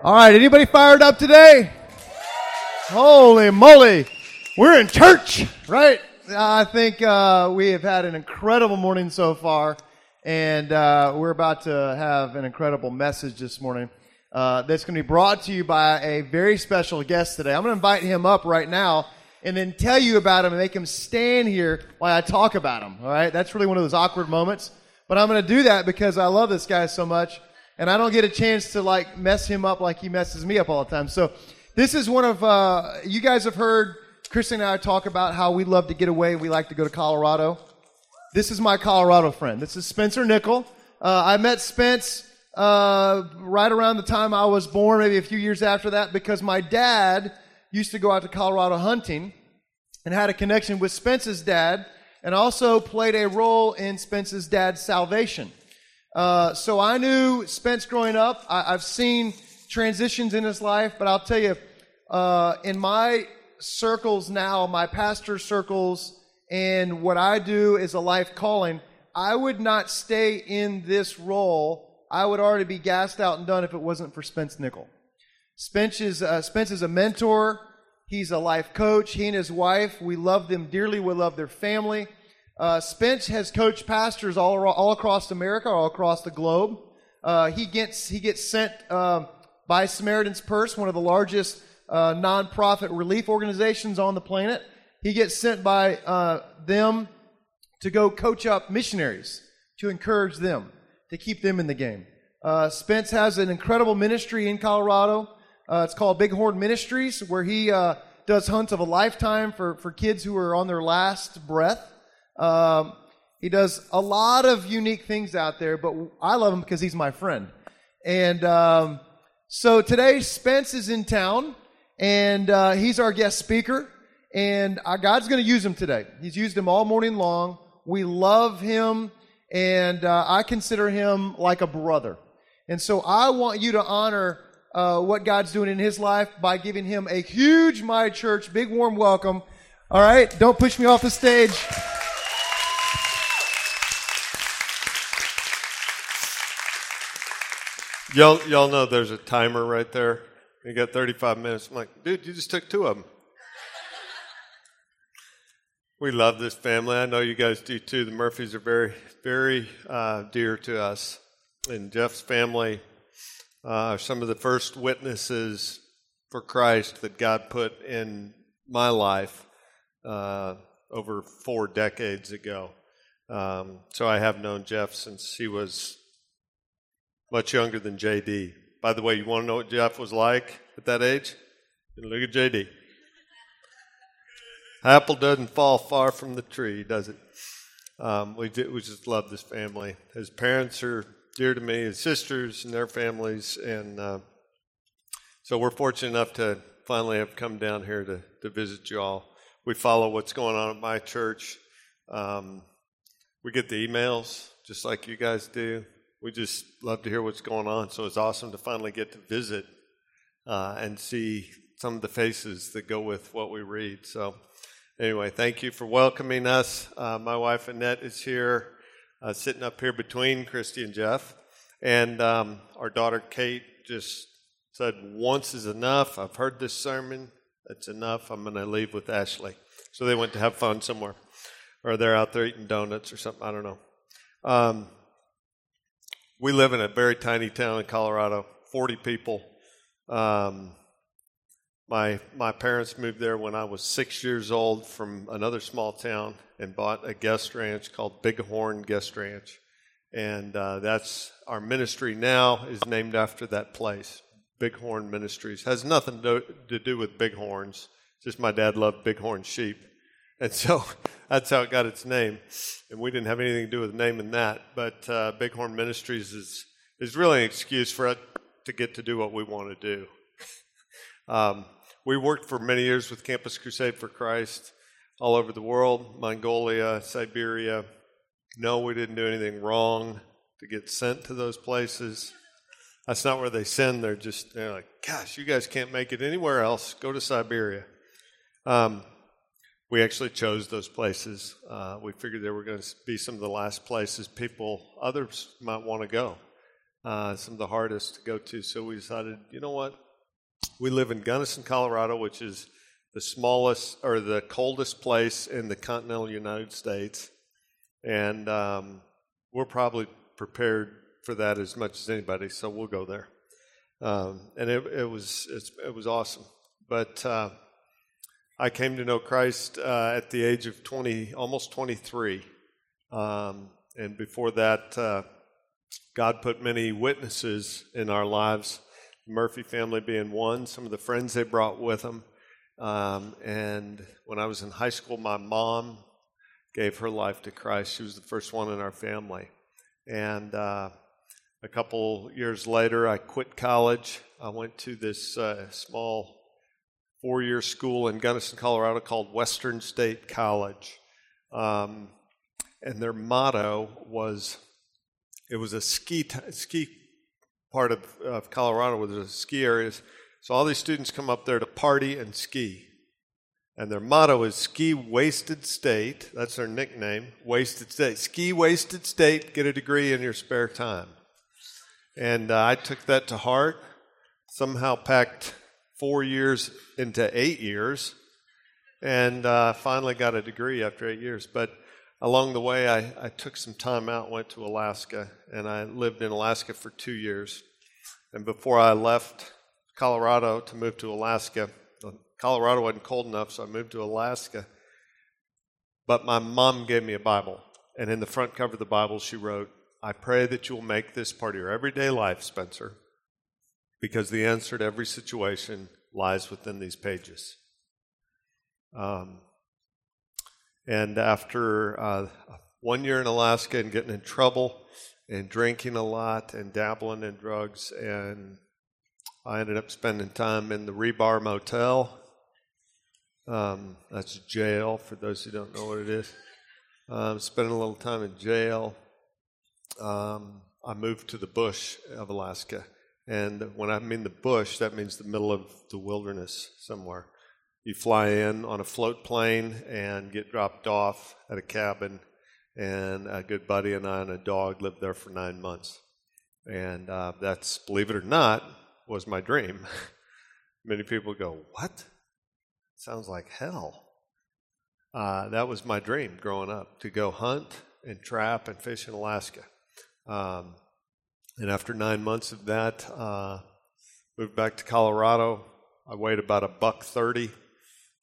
All right, anybody fired up today? Holy moly. We're in church, right? I think uh, we have had an incredible morning so far, and uh, we're about to have an incredible message this morning uh, that's going to be brought to you by a very special guest today. I'm going to invite him up right now and then tell you about him and make him stand here while I talk about him. All right, that's really one of those awkward moments, but I'm going to do that because I love this guy so much and I don't get a chance to like mess him up like he messes me up all the time. So this is one of uh, you guys have heard Kristen and I talk about how we love to get away. We like to go to Colorado. This is my Colorado friend. This is Spencer Nickel. Uh, I met Spence uh, right around the time I was born, maybe a few years after that, because my dad used to go out to Colorado hunting and had a connection with Spence's dad, and also played a role in Spence's dad's salvation. Uh, so I knew Spence growing up. I, have seen transitions in his life, but I'll tell you, uh, in my circles now, my pastor circles, and what I do is a life calling, I would not stay in this role. I would already be gassed out and done if it wasn't for Spence Nickel. Spence is, uh, Spence is a mentor. He's a life coach. He and his wife, we love them dearly. We love their family. Uh, Spence has coached pastors all, all across America, all across the globe. Uh, he gets he gets sent uh, by Samaritan's Purse, one of the largest uh, nonprofit relief organizations on the planet. He gets sent by uh, them to go coach up missionaries to encourage them to keep them in the game. Uh, Spence has an incredible ministry in Colorado. it's called Bighorn Ministries, where he does hunts of a lifetime for, for kids who are on their last breath. Um, he does a lot of unique things out there, but I love him because he's my friend. And um, so today, Spence is in town, and uh, he's our guest speaker. And uh, God's going to use him today. He's used him all morning long. We love him, and uh, I consider him like a brother. And so I want you to honor uh, what God's doing in his life by giving him a huge My Church, big warm welcome. All right, don't push me off the stage. Y'all, y'all know there's a timer right there. You got 35 minutes. I'm like, dude, you just took two of them. we love this family. I know you guys do too. The Murphys are very, very uh, dear to us. And Jeff's family uh, are some of the first witnesses for Christ that God put in my life uh, over four decades ago. Um, so I have known Jeff since he was much younger than JD. By the way, you want to know what Jeff was like at that age? Look at JD. Apple doesn't fall far from the tree, does it? Um, we, did, we just love this family. His parents are dear to me, his sisters and their families, and uh, so we're fortunate enough to finally have come down here to, to visit you all. We follow what's going on at my church. Um, we get the emails just like you guys do we just love to hear what's going on. So it's awesome to finally get to visit uh, and see some of the faces that go with what we read. So, anyway, thank you for welcoming us. Uh, my wife Annette is here, uh, sitting up here between Christy and Jeff. And um, our daughter Kate just said, Once is enough. I've heard this sermon. That's enough. I'm going to leave with Ashley. So they went to have fun somewhere. Or they're out there eating donuts or something. I don't know. Um, we live in a very tiny town in Colorado, 40 people. Um, my my parents moved there when I was six years old from another small town and bought a guest ranch called Bighorn Guest Ranch, and uh, that's our ministry now is named after that place. Bighorn Ministries has nothing to, to do with bighorns. Just my dad loved bighorn sheep, and so that's how it got its name. And we didn't have anything to do with naming that. But uh, Bighorn Ministries is, is really an excuse for us to get to do what we want to do. um, we worked for many years with Campus Crusade for Christ all over the world Mongolia, Siberia. No, we didn't do anything wrong to get sent to those places. That's not where they send. They're just, they're like, gosh, you guys can't make it anywhere else. Go to Siberia. Um, we actually chose those places. Uh, we figured they were going to be some of the last places people, others might want to go. uh, some of the hardest to go to. So we decided, you know what? We live in Gunnison, Colorado, which is the smallest or the coldest place in the continental United States, and um, we're probably prepared for that as much as anybody. So we'll go there, um, and it, it was it was awesome. But uh, I came to know Christ uh, at the age of twenty, almost twenty three, um, and before that, uh, God put many witnesses in our lives. Murphy family being one, some of the friends they brought with them. Um, and when I was in high school, my mom gave her life to Christ. She was the first one in our family. And uh, a couple years later, I quit college. I went to this uh, small four year school in Gunnison, Colorado called Western State College. Um, and their motto was it was a ski, t- ski part of, of Colorado where there's ski areas. So all these students come up there to party and ski. And their motto is Ski Wasted State. That's their nickname, Wasted State. Ski Wasted State, get a degree in your spare time. And uh, I took that to heart, somehow packed four years into eight years, and uh, finally got a degree after eight years. But along the way, I, I took some time out, went to Alaska, and I lived in Alaska for two years. And before I left Colorado to move to Alaska, Colorado wasn't cold enough, so I moved to Alaska. But my mom gave me a Bible, and in the front cover of the Bible, she wrote, I pray that you will make this part of your everyday life, Spencer, because the answer to every situation lies within these pages. Um, and after uh, one year in Alaska and getting in trouble and drinking a lot and dabbling in drugs, and I ended up spending time in the Graybar Motel. Um, that's jail for those who don't know what it is. Um, spending a little time in jail. Um, I moved to the bush of Alaska. And when I mean the bush, that means the middle of the wilderness somewhere. You fly in on a float plane and get dropped off at a cabin, and a good buddy and I and a dog lived there for nine months. And uh, that's, believe it or not, was my dream. Many people go, What? Sounds like hell. Uh, that was my dream growing up to go hunt and trap and fish in Alaska. Um, and after nine months of that, uh, moved back to Colorado. I weighed about a buck thirty.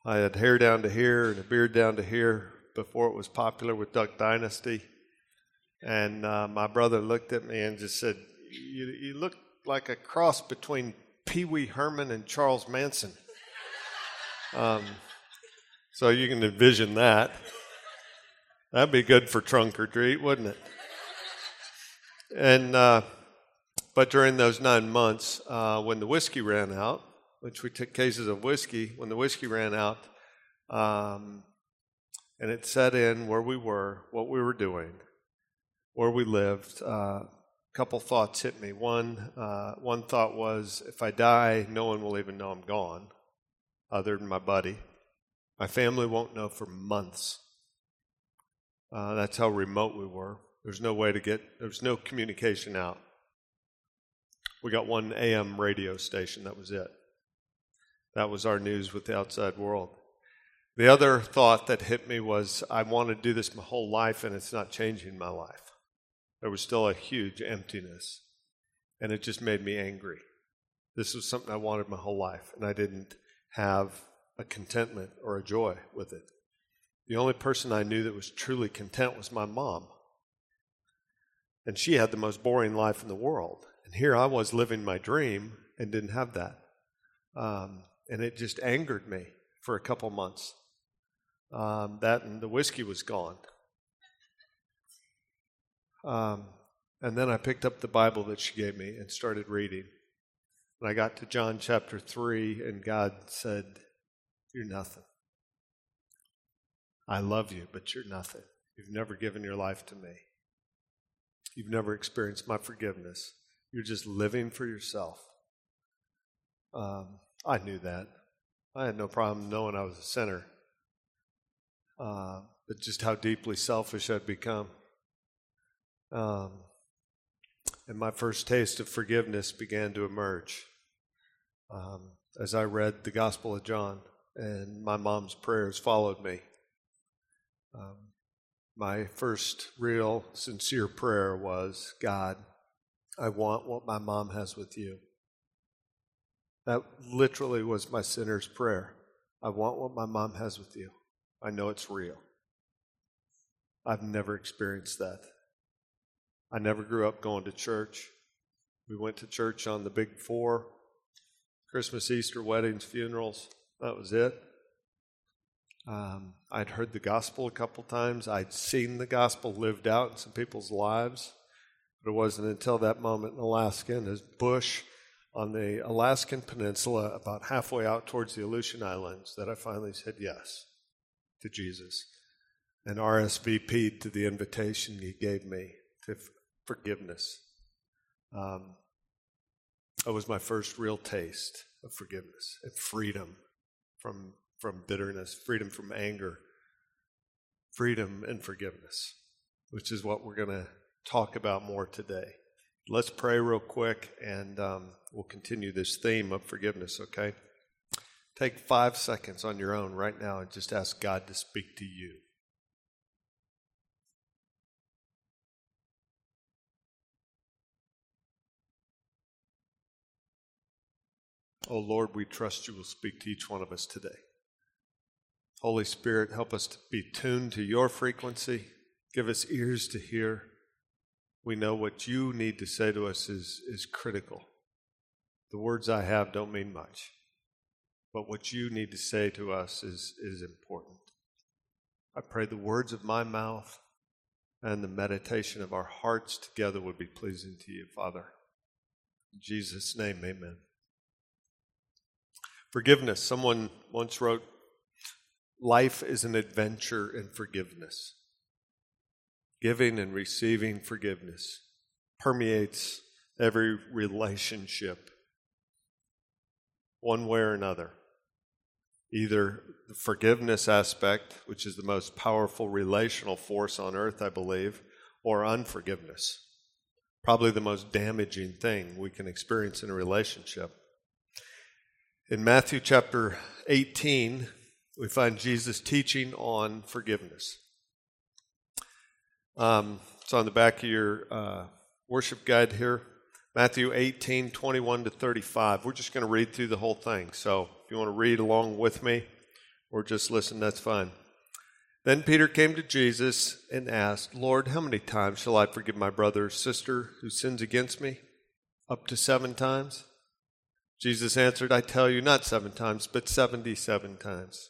I had hair down to here and a beard down to here before it was popular with Duck Dynasty. And uh, my brother looked at me and just said, you, you look like a cross between Pee Wee Herman and Charles Manson. Um, so you can envision that. That'd be good for trunk or treat, wouldn't it? And uh, but during those nine months, uh, when the whiskey ran out, which we took cases of whiskey, when the whiskey ran out, um, and it set in where we were, what we were doing, where we lived. Uh, a couple thoughts hit me. One, uh, one thought was, if I die, no one will even know I'm gone, other than my buddy. My family won't know for months. Uh, that's how remote we were. There's no way to get. There's no communication out. We got one AM radio station. That was it. That was our news with the outside world. The other thought that hit me was I want to do this my whole life and it's not changing my life. There was still a huge emptiness and it just made me angry. This was something I wanted my whole life and I didn't have a contentment or a joy with it. The only person I knew that was truly content was my mom. And she had the most boring life in the world. And here I was living my dream and didn't have that. Um, and it just angered me for a couple months. Um, that and the whiskey was gone. Um, and then I picked up the Bible that she gave me and started reading. And I got to John chapter 3, and God said, You're nothing. I love you, but you're nothing. You've never given your life to me. You've never experienced my forgiveness. You're just living for yourself. Um, I knew that. I had no problem knowing I was a sinner. Uh, but just how deeply selfish I'd become. Um, and my first taste of forgiveness began to emerge um, as I read the Gospel of John, and my mom's prayers followed me. Um, my first real sincere prayer was God, I want what my mom has with you. That literally was my sinner's prayer. I want what my mom has with you. I know it's real. I've never experienced that. I never grew up going to church. We went to church on the big four Christmas, Easter, weddings, funerals. That was it. Um, I'd heard the gospel a couple times. I'd seen the gospel lived out in some people's lives. But it wasn't until that moment in Alaska in this bush on the Alaskan Peninsula, about halfway out towards the Aleutian Islands, that I finally said yes to Jesus and RSVP'd to the invitation he gave me to forgiveness. Um, that was my first real taste of forgiveness and freedom from from bitterness, freedom from anger, freedom and forgiveness, which is what we're going to talk about more today. Let's pray real quick and um, we'll continue this theme of forgiveness, okay? Take five seconds on your own right now and just ask God to speak to you. Oh Lord, we trust you will speak to each one of us today. Holy Spirit, help us to be tuned to your frequency. Give us ears to hear. We know what you need to say to us is, is critical. The words I have don't mean much, but what you need to say to us is, is important. I pray the words of my mouth and the meditation of our hearts together would be pleasing to you, Father. In Jesus' name, amen. Forgiveness. Someone once wrote, Life is an adventure in forgiveness. Giving and receiving forgiveness permeates every relationship, one way or another. Either the forgiveness aspect, which is the most powerful relational force on earth, I believe, or unforgiveness. Probably the most damaging thing we can experience in a relationship. In Matthew chapter 18, we find Jesus teaching on forgiveness. Um, it's on the back of your uh, worship guide here. Matthew 18, 21 to 35. We're just going to read through the whole thing. So if you want to read along with me or just listen, that's fine. Then Peter came to Jesus and asked, Lord, how many times shall I forgive my brother or sister who sins against me? Up to seven times? Jesus answered, I tell you, not seven times, but seventy seven times.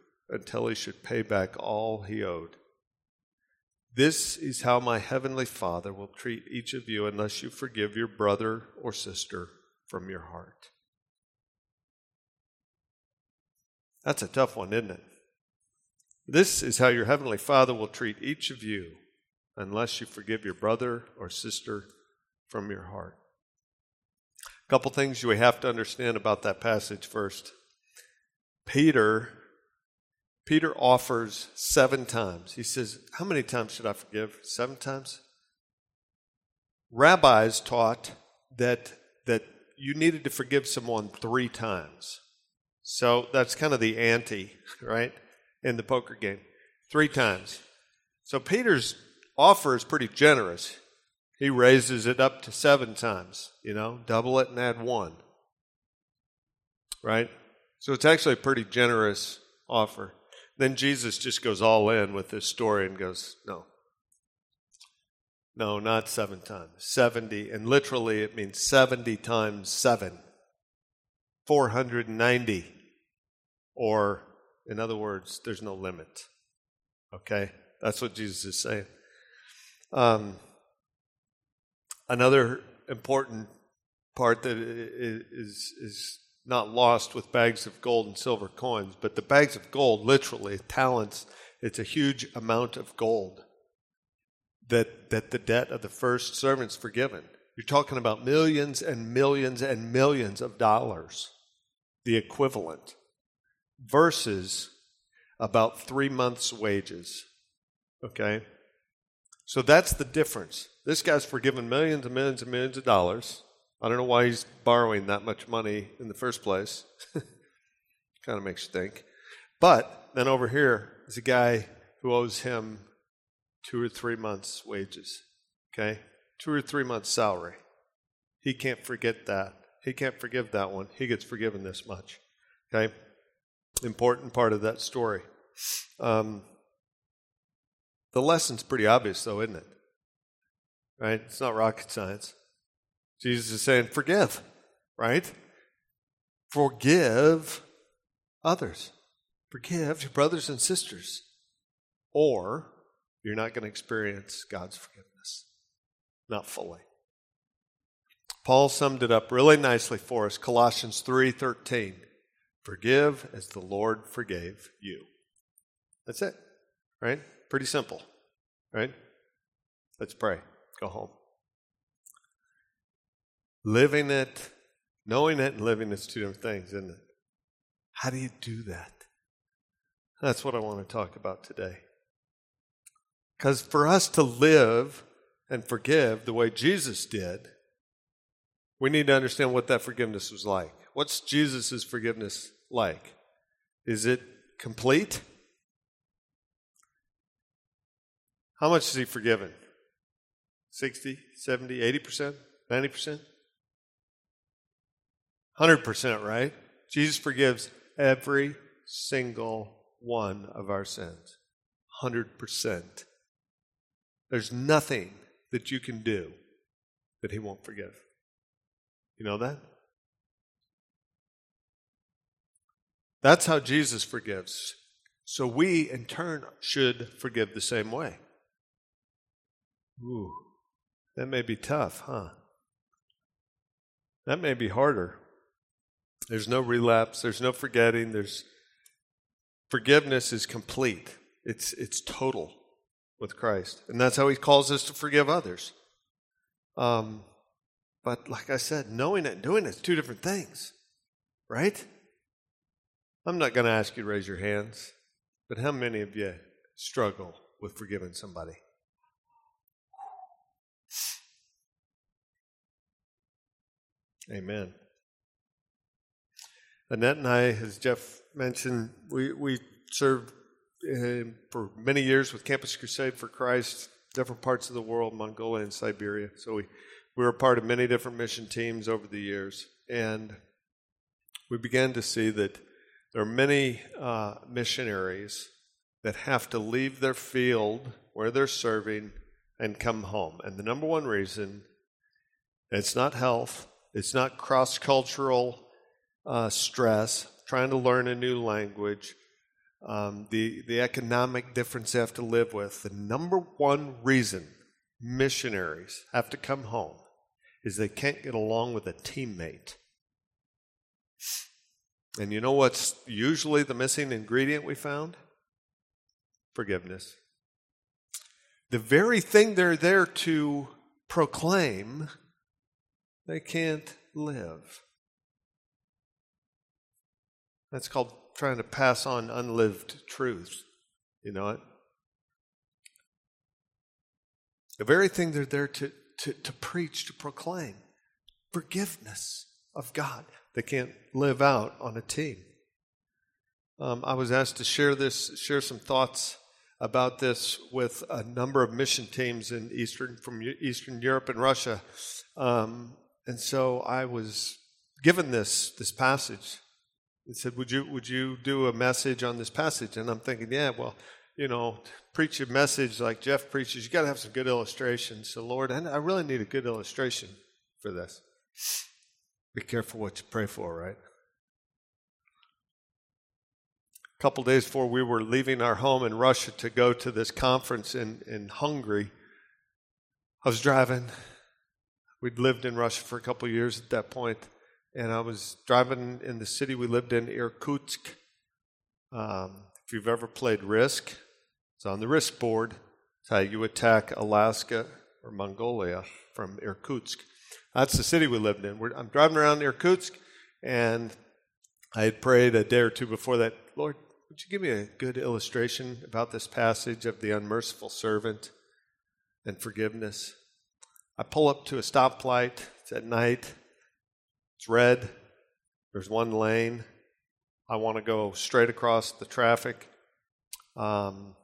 until he should pay back all he owed. This is how my heavenly Father will treat each of you unless you forgive your brother or sister from your heart. That's a tough one, isn't it? This is how your heavenly Father will treat each of you unless you forgive your brother or sister from your heart. A couple things you have to understand about that passage first. Peter Peter offers seven times. He says, How many times should I forgive? Seven times? Rabbis taught that, that you needed to forgive someone three times. So that's kind of the ante, right, in the poker game. Three times. So Peter's offer is pretty generous. He raises it up to seven times, you know, double it and add one. Right? So it's actually a pretty generous offer. Then Jesus just goes all in with this story and goes, No. No, not seven times. 70. And literally, it means 70 times seven. 490. Or, in other words, there's no limit. Okay? That's what Jesus is saying. Um, another important part that is, is not lost with bags of gold and silver coins, but the bags of gold, literally, talents, it's a huge amount of gold that, that the debt of the first servant's forgiven. You're talking about millions and millions and millions of dollars, the equivalent, versus about three months' wages. Okay? So that's the difference. This guy's forgiven millions and millions and millions of dollars I don't know why he's borrowing that much money in the first place. kind of makes you think. But then over here is a guy who owes him two or three months' wages. Okay? Two or three months' salary. He can't forget that. He can't forgive that one. He gets forgiven this much. Okay? Important part of that story. Um, the lesson's pretty obvious, though, isn't it? Right? It's not rocket science. Jesus is saying, forgive, right? Forgive others. Forgive your brothers and sisters. Or you're not going to experience God's forgiveness. Not fully. Paul summed it up really nicely for us. Colossians 3:13. Forgive as the Lord forgave you. That's it. Right? Pretty simple. Right? Let's pray. Go home. Living it, knowing it, and living it's two different things, isn't it? How do you do that? That's what I want to talk about today. Because for us to live and forgive the way Jesus did, we need to understand what that forgiveness was like. What's Jesus' forgiveness like? Is it complete? How much is he forgiven? 60, 70, 80%, 90%? 100% right. Jesus forgives every single one of our sins. 100%. There's nothing that you can do that he won't forgive. You know that? That's how Jesus forgives. So we, in turn, should forgive the same way. Ooh, that may be tough, huh? That may be harder. There's no relapse, there's no forgetting, there's forgiveness is complete. It's it's total with Christ. And that's how he calls us to forgive others. Um, but like I said, knowing it and doing it is two different things. Right? I'm not going to ask you to raise your hands, but how many of you struggle with forgiving somebody? Amen. Annette and I, as Jeff mentioned, we, we served uh, for many years with Campus Crusade for Christ, different parts of the world, Mongolia and Siberia. So we, we were a part of many different mission teams over the years. And we began to see that there are many uh, missionaries that have to leave their field where they're serving and come home. And the number one reason it's not health, it's not cross cultural uh, stress, trying to learn a new language, um, the, the economic difference they have to live with. The number one reason missionaries have to come home is they can't get along with a teammate. And you know what's usually the missing ingredient we found? Forgiveness. The very thing they're there to proclaim, they can't live. That's called trying to pass on unlived truths. You know it? The very thing they're there to, to, to preach, to proclaim forgiveness of God. They can't live out on a team. Um, I was asked to share this, share some thoughts about this with a number of mission teams in Eastern, from Eastern Europe and Russia. Um, and so I was given this, this passage. It said, would you, would you do a message on this passage? And I'm thinking, yeah, well, you know, preach a message like Jeff preaches, you got to have some good illustrations. So, Lord, I really need a good illustration for this. Be careful what you pray for, right? A couple days before we were leaving our home in Russia to go to this conference in, in Hungary, I was driving. We'd lived in Russia for a couple years at that point, and I was driving in the city we lived in, Irkutsk. Um, if you've ever played Risk, it's on the Risk board. It's how you attack Alaska or Mongolia from Irkutsk. That's the city we lived in. We're, I'm driving around Irkutsk, and I had prayed a day or two before that, Lord, would you give me a good illustration about this passage of the unmerciful servant and forgiveness? I pull up to a stoplight. It's at night. It's red. There's one lane. I want to go straight across the traffic. Um,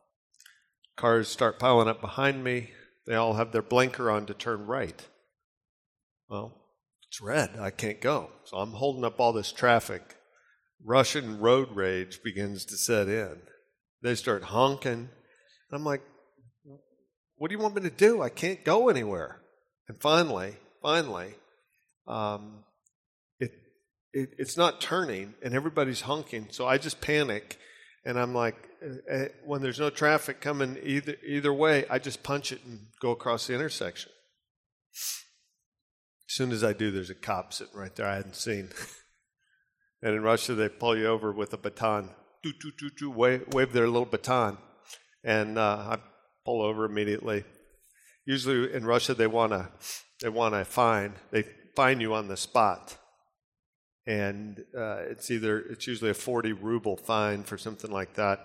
cars start piling up behind me. They all have their blinker on to turn right. Well, it's red. I can't go. So I'm holding up all this traffic. Russian road rage begins to set in. They start honking. I'm like, what do you want me to do? I can't go anywhere. And finally, finally, um, it, it's not turning and everybody's honking. So I just panic and I'm like, uh, when there's no traffic coming either, either way, I just punch it and go across the intersection. As soon as I do, there's a cop sitting right there I hadn't seen. and in Russia, they pull you over with a baton. Do, do, do, do, wave, wave their little baton. And uh, I pull over immediately. Usually in Russia, they want to they want to fine. They fine you on the spot. And uh, it's either, it's usually a 40 ruble fine for something like that.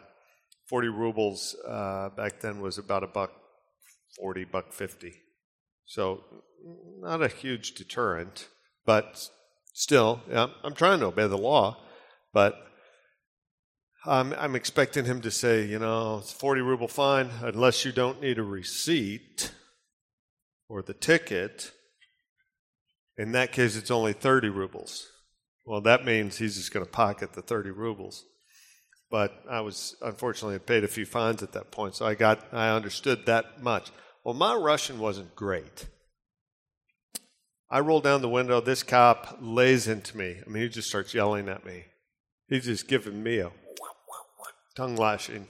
40 rubles uh, back then was about a buck 40, buck 50. So not a huge deterrent, but still, yeah, I'm trying to obey the law, but I'm, I'm expecting him to say, you know, it's 40 ruble fine unless you don't need a receipt or the ticket. In that case, it's only 30 rubles. Well, that means he's just going to pocket the 30 rubles. But I was, unfortunately, had paid a few fines at that point, so I got, I understood that much. Well, my Russian wasn't great. I roll down the window. This cop lays into me. I mean, he just starts yelling at me. He's just giving me a tongue lashing.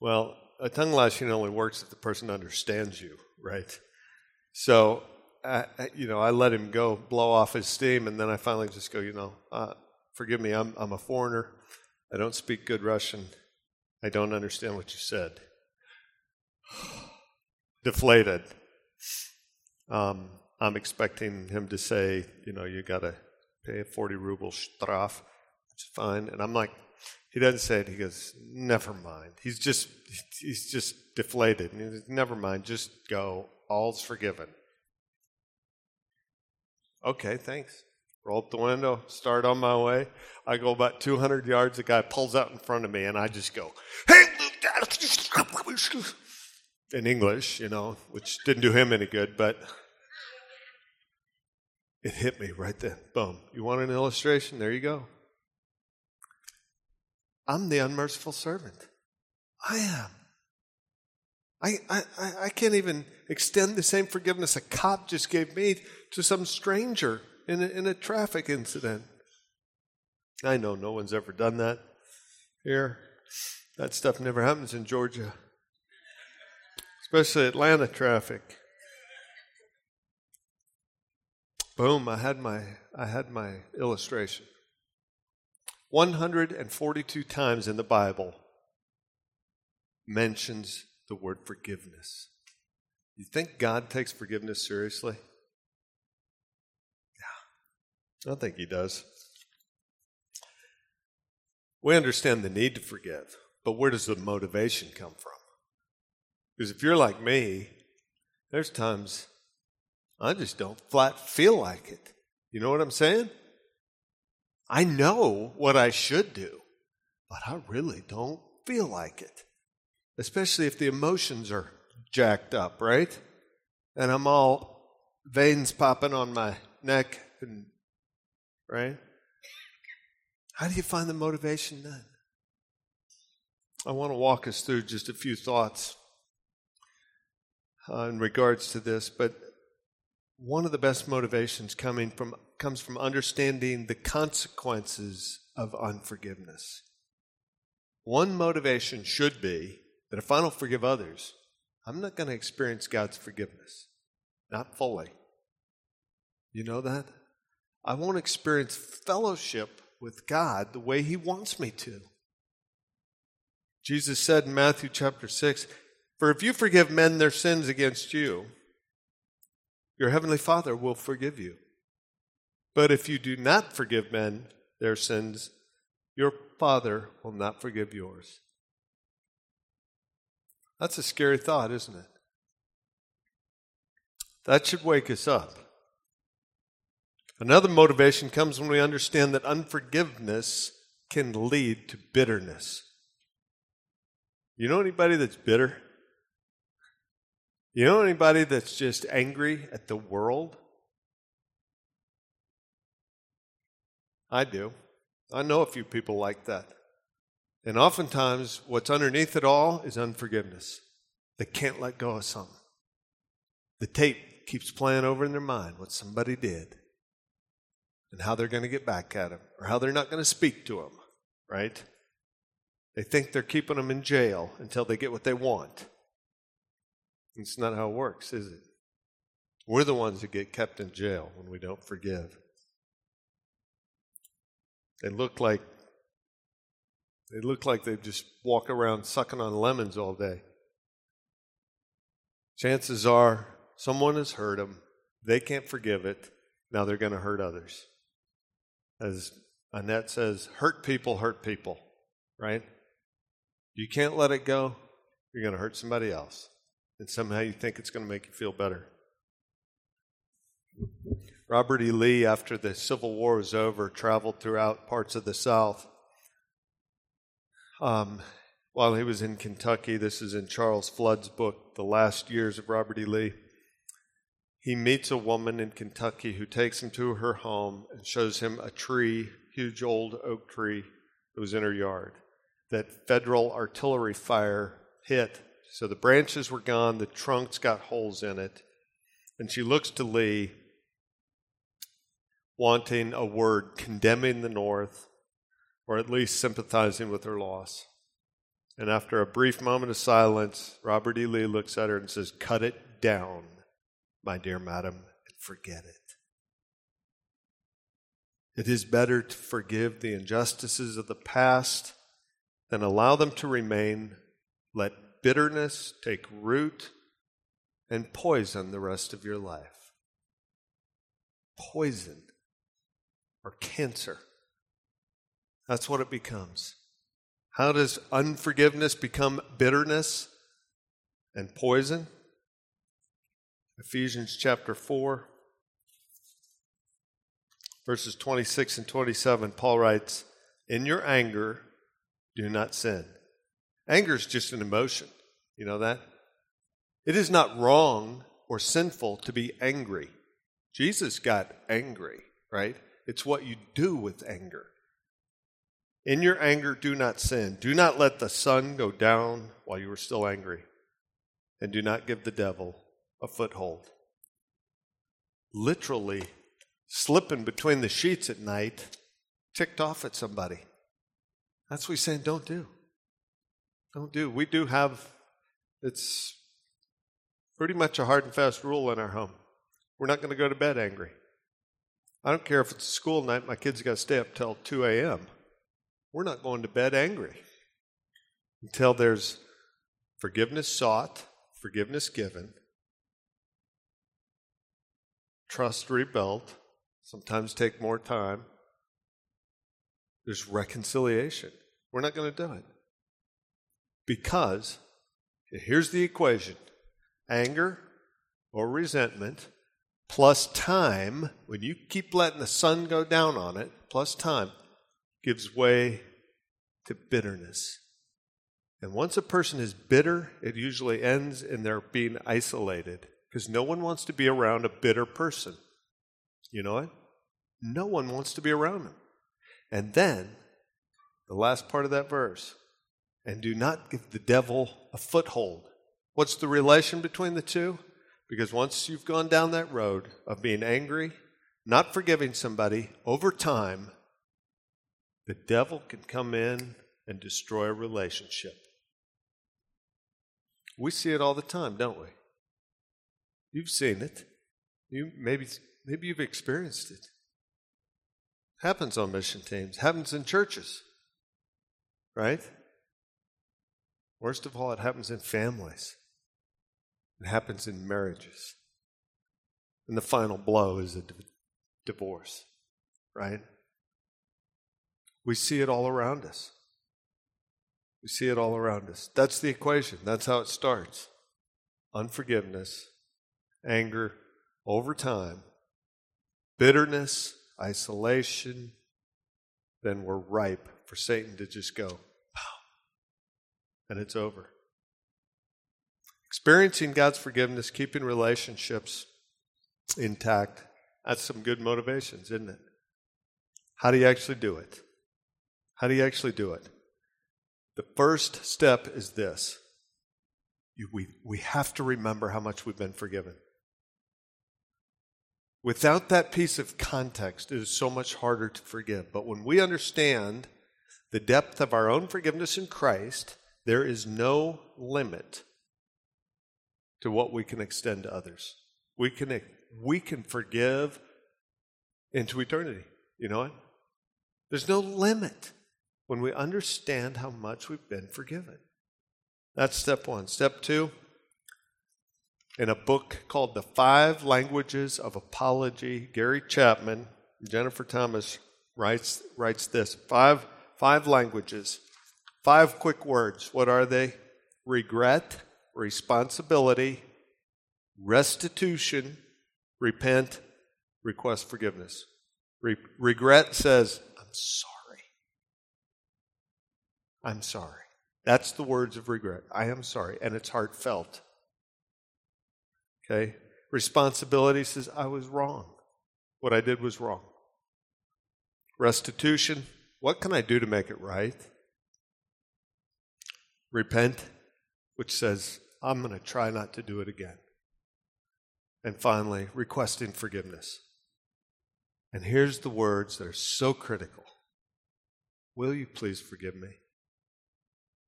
Well, a tongue lashing only works if the person understands you, right? So, I, you know, I let him go, blow off his steam, and then I finally just go, you know, uh, forgive me, I'm, I'm a foreigner. I don't speak good Russian. I don't understand what you said. Deflated. Um, I'm expecting him to say, you know, you got to pay a 40 ruble straf, which is fine. And I'm like, he doesn't say it. He goes, never mind. He's just, he's just deflated. And he goes, never mind. Just go. All's forgiven. Okay, thanks. Roll up the window, start on my way. I go about 200 yards. The guy pulls out in front of me, and I just go, hey, in English, you know, which didn't do him any good, but it hit me right then. Boom. You want an illustration? There you go. I'm the unmerciful servant. I am. I, I, I can't even extend the same forgiveness a cop just gave me to some stranger in a, in a traffic incident. I know no one's ever done that here. That stuff never happens in Georgia, especially Atlanta traffic. Boom, I had my I had my illustration. 142 times in the Bible mentions the word forgiveness. You think God takes forgiveness seriously? Yeah, I think he does. We understand the need to forgive, but where does the motivation come from? Because if you're like me, there's times I just don't flat feel like it. You know what I'm saying? I know what I should do, but I really don't feel like it. Especially if the emotions are jacked up, right? And I'm all veins popping on my neck and right? How do you find the motivation then? I want to walk us through just a few thoughts uh, in regards to this, but one of the best motivations coming from comes from understanding the consequences of unforgiveness. One motivation should be that if I don't forgive others, I'm not going to experience God's forgiveness. Not fully. You know that? I won't experience fellowship with God the way He wants me to. Jesus said in Matthew chapter 6 For if you forgive men their sins against you, your heavenly Father will forgive you. But if you do not forgive men their sins, your Father will not forgive yours. That's a scary thought, isn't it? That should wake us up. Another motivation comes when we understand that unforgiveness can lead to bitterness. You know anybody that's bitter? You know anybody that's just angry at the world? I do. I know a few people like that. And oftentimes, what's underneath it all is unforgiveness. They can't let go of something. The tape keeps playing over in their mind what somebody did and how they're going to get back at him or how they're not going to speak to him, right? They think they're keeping them in jail until they get what they want. It's not how it works, is it? We're the ones that get kept in jail when we don't forgive. They look like they look like they just walk around sucking on lemons all day. Chances are someone has hurt them. They can't forgive it. Now they're going to hurt others. As Annette says, hurt people hurt people, right? You can't let it go, you're going to hurt somebody else. And somehow you think it's going to make you feel better. Robert E. Lee, after the Civil War was over, traveled throughout parts of the South. Um, while he was in Kentucky, this is in Charles Flood's book, The Last Years of Robert E. Lee. He meets a woman in Kentucky who takes him to her home and shows him a tree, huge old oak tree that was in her yard, that federal artillery fire hit. So the branches were gone, the trunks got holes in it. And she looks to Lee, wanting a word condemning the North, or at least sympathizing with her loss. And after a brief moment of silence, Robert E. Lee looks at her and says, Cut it down my dear madam, and forget it. It is better to forgive the injustices of the past than allow them to remain. Let bitterness take root and poison the rest of your life. Poison or cancer. That's what it becomes. How does unforgiveness become bitterness and poison? Ephesians chapter 4, verses 26 and 27, Paul writes, In your anger, do not sin. Anger is just an emotion. You know that? It is not wrong or sinful to be angry. Jesus got angry, right? It's what you do with anger. In your anger, do not sin. Do not let the sun go down while you are still angry. And do not give the devil a foothold. Literally slipping between the sheets at night, ticked off at somebody. That's what he's saying, don't do. Don't do. We do have, it's pretty much a hard and fast rule in our home. We're not going to go to bed angry. I don't care if it's school night, my kids got to stay up till 2 a.m. We're not going to bed angry until there's forgiveness sought, forgiveness given, trust rebuilt, sometimes take more time. There's reconciliation. We're not going to do it. Because here's the equation anger or resentment plus time, when you keep letting the sun go down on it, plus time, gives way to bitterness. And once a person is bitter, it usually ends in their being isolated because no one wants to be around a bitter person. You know it? No one wants to be around them. And then, the last part of that verse, and do not give the devil a foothold. What's the relation between the two? Because once you've gone down that road of being angry, not forgiving somebody, over time, the devil can come in and destroy a relationship. We see it all the time, don't we? You've seen it. You maybe maybe you've experienced it. Happens on mission teams, happens in churches. Right? Worst of all, it happens in families. It happens in marriages. And the final blow is a divorce, right? We see it all around us. We see it all around us. That's the equation. That's how it starts unforgiveness, anger over time, bitterness, isolation. Then we're ripe for Satan to just go, and it's over. Experiencing God's forgiveness, keeping relationships intact, that's some good motivations, isn't it? How do you actually do it? How do you actually do it? The first step is this we, we have to remember how much we've been forgiven. Without that piece of context, it is so much harder to forgive. But when we understand the depth of our own forgiveness in Christ, there is no limit to what we can extend to others. We can, we can forgive into eternity. You know what? There's no limit when we understand how much we've been forgiven. That's step one. Step two, in a book called The Five Languages of Apology, Gary Chapman, Jennifer Thomas writes, writes this five, five languages, five quick words. What are they? Regret, responsibility, restitution, repent, request forgiveness. Re- regret says, I'm sorry. I'm sorry. That's the words of regret. I am sorry. And it's heartfelt. Okay? Responsibility says, I was wrong. What I did was wrong. Restitution, what can I do to make it right? Repent, which says, I'm going to try not to do it again. And finally, requesting forgiveness. And here's the words that are so critical Will you please forgive me?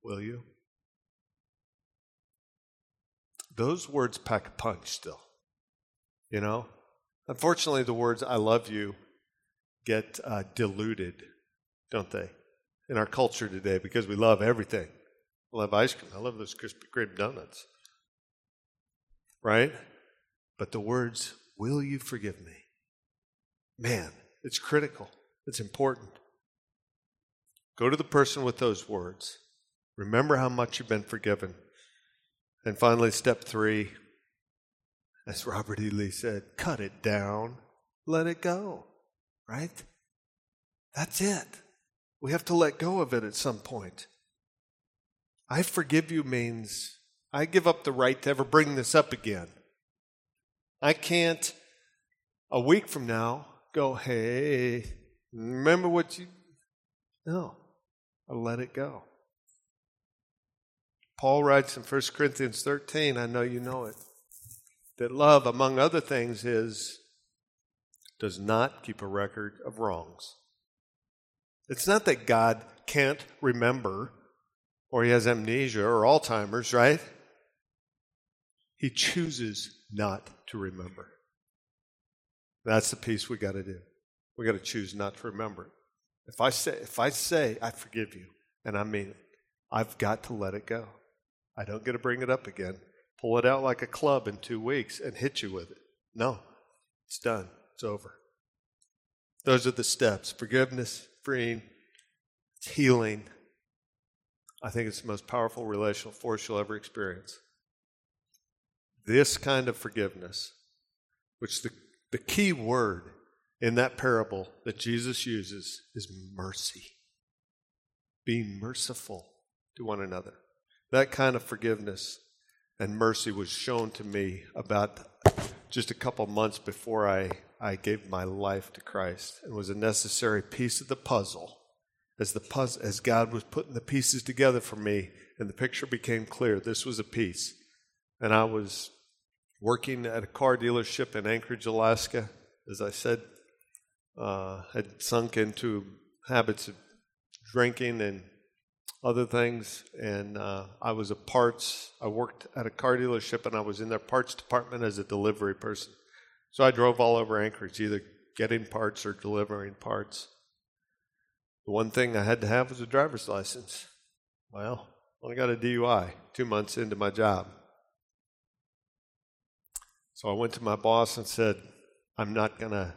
Will you? Those words pack a punch still. You know? Unfortunately, the words I love you get uh, diluted, don't they? In our culture today because we love everything. I love ice cream. I love those Krispy Kreme donuts. Right? But the words, will you forgive me? Man, it's critical. It's important. Go to the person with those words. Remember how much you've been forgiven. And finally, step three, as Robert E. Lee said, cut it down, let it go, right? That's it. We have to let go of it at some point. I forgive you means I give up the right to ever bring this up again. I can't, a week from now, go, hey, remember what you. No, I let it go. Paul writes in 1 Corinthians 13, I know you know it, that love, among other things, is does not keep a record of wrongs. It's not that God can't remember or he has amnesia or Alzheimer's, right? He chooses not to remember. That's the piece we got to do. We got to choose not to remember. If I say if I say I forgive you and I mean it, I've got to let it go. I don't get to bring it up again, pull it out like a club in two weeks and hit you with it. No, it's done. It's over. Those are the steps forgiveness, freeing, healing. I think it's the most powerful relational force you'll ever experience. This kind of forgiveness, which the, the key word in that parable that Jesus uses is mercy. Be merciful to one another. That kind of forgiveness and mercy was shown to me about just a couple months before I, I gave my life to Christ. And was a necessary piece of the puzzle. As the puzzle, as God was putting the pieces together for me and the picture became clear this was a piece. And I was working at a car dealership in Anchorage Alaska. As I said uh, had sunk into habits of drinking and other things. And uh, I was a parts, I worked at a car dealership and I was in their parts department as a delivery person. So I drove all over Anchorage, either getting parts or delivering parts. The one thing I had to have was a driver's license. Well, I got a DUI two months into my job. So I went to my boss and said, I'm not going to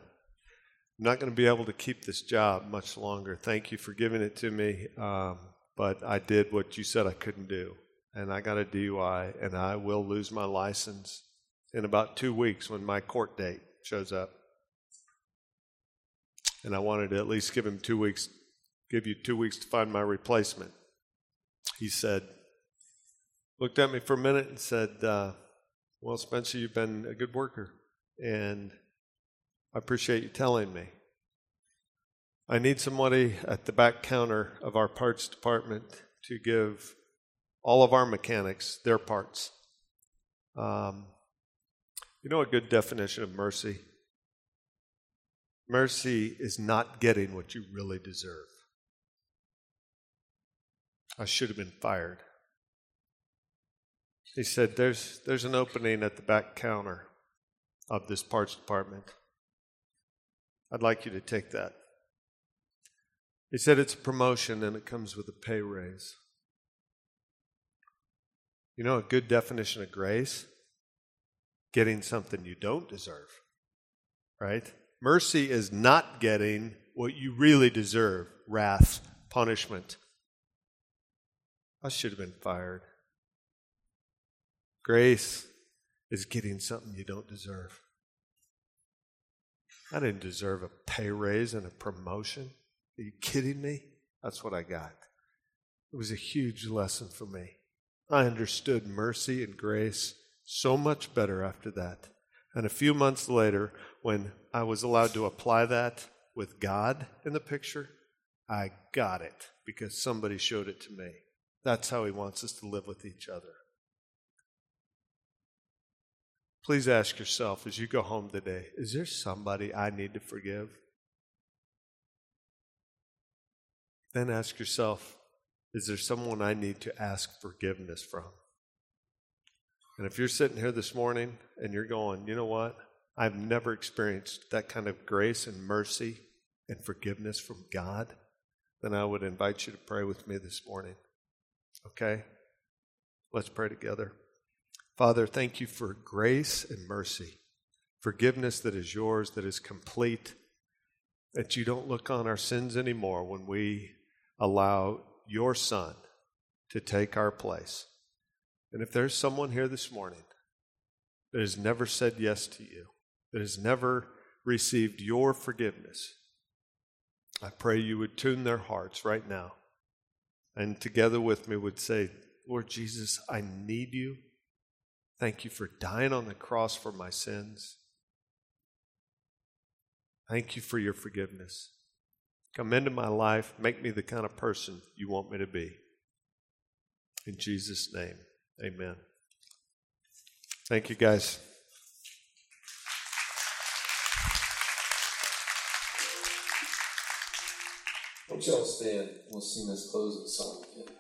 I'm not going to be able to keep this job much longer. Thank you for giving it to me. Um, but I did what you said I couldn't do. And I got a DUI, and I will lose my license in about two weeks when my court date shows up. And I wanted to at least give him two weeks, give you two weeks to find my replacement. He said, looked at me for a minute and said, uh, Well, Spencer, you've been a good worker. And I appreciate you telling me. I need somebody at the back counter of our parts department to give all of our mechanics their parts. Um, you know a good definition of mercy? Mercy is not getting what you really deserve. I should have been fired. He said, There's, there's an opening at the back counter of this parts department. I'd like you to take that. He said it's a promotion and it comes with a pay raise. You know a good definition of grace? Getting something you don't deserve, right? Mercy is not getting what you really deserve wrath, punishment. I should have been fired. Grace is getting something you don't deserve. I didn't deserve a pay raise and a promotion. Are you kidding me? That's what I got. It was a huge lesson for me. I understood mercy and grace so much better after that. And a few months later, when I was allowed to apply that with God in the picture, I got it because somebody showed it to me. That's how He wants us to live with each other. Please ask yourself as you go home today is there somebody I need to forgive? Then ask yourself is there someone I need to ask forgiveness from? And if you're sitting here this morning and you're going, you know what? I've never experienced that kind of grace and mercy and forgiveness from God, then I would invite you to pray with me this morning. Okay? Let's pray together. Father, thank you for grace and mercy, forgiveness that is yours, that is complete, that you don't look on our sins anymore when we allow your Son to take our place. And if there's someone here this morning that has never said yes to you, that has never received your forgiveness, I pray you would tune their hearts right now and together with me would say, Lord Jesus, I need you. Thank you for dying on the cross for my sins. Thank you for your forgiveness. Come into my life. Make me the kind of person you want me to be. In Jesus' name, amen. Thank you, guys. Why don't y'all stand? We'll sing this closing song again.